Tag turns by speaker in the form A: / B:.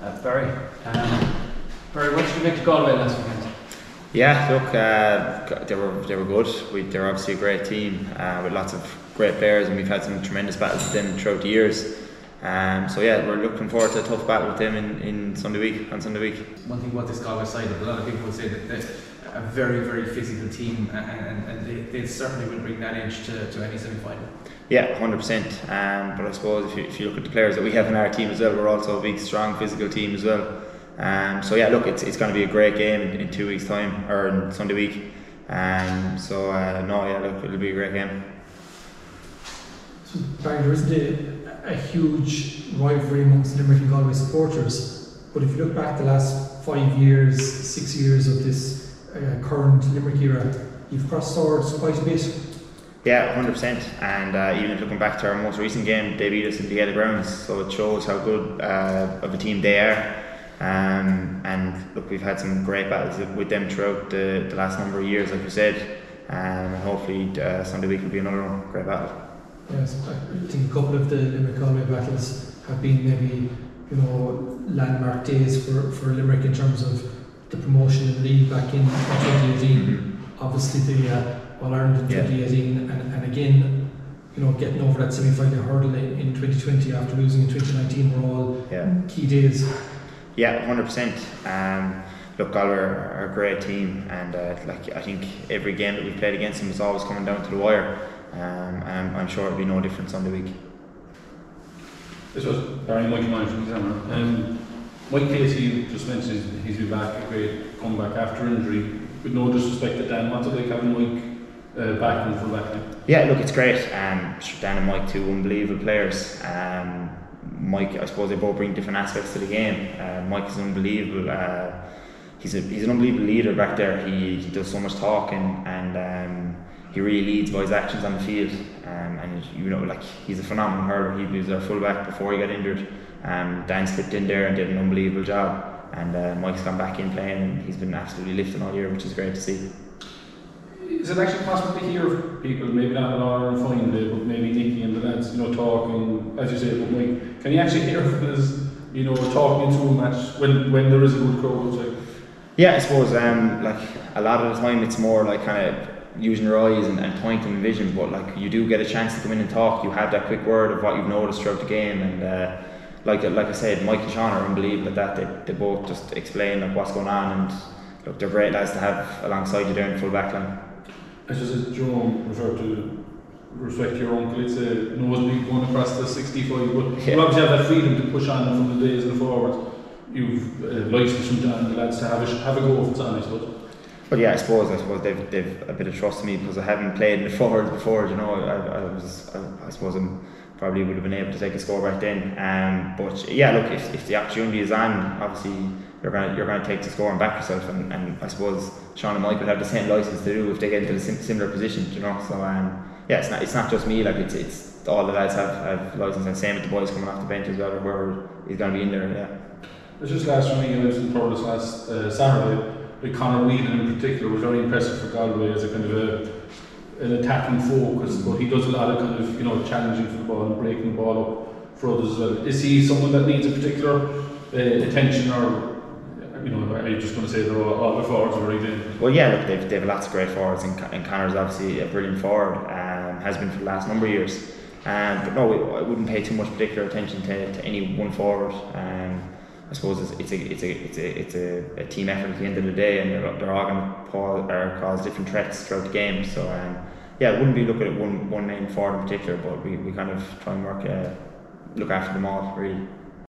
A: Uh, Barry, um, Barry, what did you make of Galway last weekend?
B: Yeah, look, uh, they were they were good. We, they're obviously a great team uh, with lots of great players, and we've had some tremendous battles with them throughout the years. Um, so yeah, we're looking forward to a tough battle with them in, in Sunday week on Sunday week.
C: One thing about this Galway side, a lot of people would say that they're a very, very physical team, and, and, and they, they certainly will bring that edge to, to any semi final.
B: Yeah, hundred percent. Um, but I suppose if you, if you look at the players that we have in our team as well, we're also a big, strong physical team as well. Um, so yeah, look, it's, it's going to be a great game in, in two weeks' time or in Sunday week. Um, so uh, no, yeah, look, it'll be a great game.
D: So Barry, there isn't a, a huge rivalry amongst Limerick and Galway supporters, but if you look back the last five years, six years of this uh, current Limerick era, you've crossed swords quite a bit.
B: Yeah, hundred percent. And uh, even if looking back to our most recent game, they beat us in the Gaelic grounds, so it shows how good uh, of a team they are. Um, and look, we've had some great battles with them throughout the, the last number of years, like you said. Um, and hopefully uh, Sunday week will be another one. great battle.
D: Yes, I think a couple of the Limerick Galway battles have been maybe you know landmark days for, for Limerick in terms of the promotion in the league back in 2018.
B: Mm-hmm.
D: Obviously the uh, All Ireland in
B: Yeah.
D: 2018, and, and again, you know, getting over that semi-final hurdle in, in 2020 after losing in 2019 were all
B: Yeah.
D: key days.
B: Yeah, hundred percent. Um, look, Galway are are a great team, and uh, like I think every game that we've played against them is always coming down to the wire. Um, and I'm, I'm sure it'll be no different Sunday week.
E: This was very much Ryan from Examiner. Um, Mike Casey just mentioned he's, been back, a great comeback after injury. With no disrespect to Dan, what's it like having Mike uh, back in full back line?
B: Yeah, look, it's great. Um, Dan and Mike, two unbelievable players. Um, Mike, I suppose they both bring different aspects to the game. Uh, Mike is unbelievable. Uh, he's a he's an unbelievable leader back there. He, he does so much talking and um, he really leads by his actions on the field. Um, and you know, like he's a phenomenal hurler. He was our fullback before he got injured. Um, Dan slipped in there and did an unbelievable job. And uh, Mike's gone back in playing, and he's been absolutely lifting all year, which is great to see.
E: Is it actually possible to hear people, maybe not an hour and fine day, but maybe Nicky and the lads, you know, talking, as you say, about Mike? Can you actually hear them as, you know, talking into a match when, when there is a good crowd outside?
B: Yeah, I suppose um, like a lot of the time it's more like kind of using your eyes and, and pointing and vision, but like you do get a chance to come in and talk. You have that quick word of what you've noticed throughout the game, and uh, like like I said, Mike and Sean are unbelievable at that. They, they both just explain like what's going on, and look, they're great lads to have alongside you there in full back line.
E: As just Jerome referred to, respect your uncle, it's a nosebleed going across the 65, but
B: Yeah.
E: you obviously have that freedom to push on from the days and forwards. You've uh, licensed from John and the lads to have a, have a go if it's on, I suppose.
B: But yeah, I suppose I suppose they've, they've a bit of trust in me because I haven't played in the forwards before. You know, I, I was I, I suppose I'm probably would have been able to take a score back then. Um, but yeah, look, if, if the opportunity is on, obviously you're gonna you're gonna take the score and back yourself. And, and I suppose Sean and Mike would have the same license to do if they get into a sim- similar position. You know, so um, yeah, it's not it's not just me. Like it's it's all the lads have have license and same with the boys coming off the bench as well. Whoever is gonna be in there. Yeah.
E: It's just last for me, I was in Thurles last uh, Saturday, with Conor Whelan in particular was very impressive for Galway as a kind of a, an attacking focus, but he does a lot of kind of, you know, challenging for the ball and breaking the ball up for others as well. Is he someone that needs a particular uh, attention or, you know, are you just going to say they're all, all the forwards are right in?
B: Well, yeah, look, they've, they've lots of great forwards, and, and Conor's obviously a brilliant forward, um, has been for the last number of years. Um, but no, I wouldn't pay too much particular attention to, to any one forward. Um, I suppose it's, it's a it's a it's a it's a, a team effort at the end of the day, and they're, they're all going to cause, different threats throughout the game. So um, yeah, I wouldn't be looking at one one main forward in particular, but we, we kind of try and work uh, look after them all really.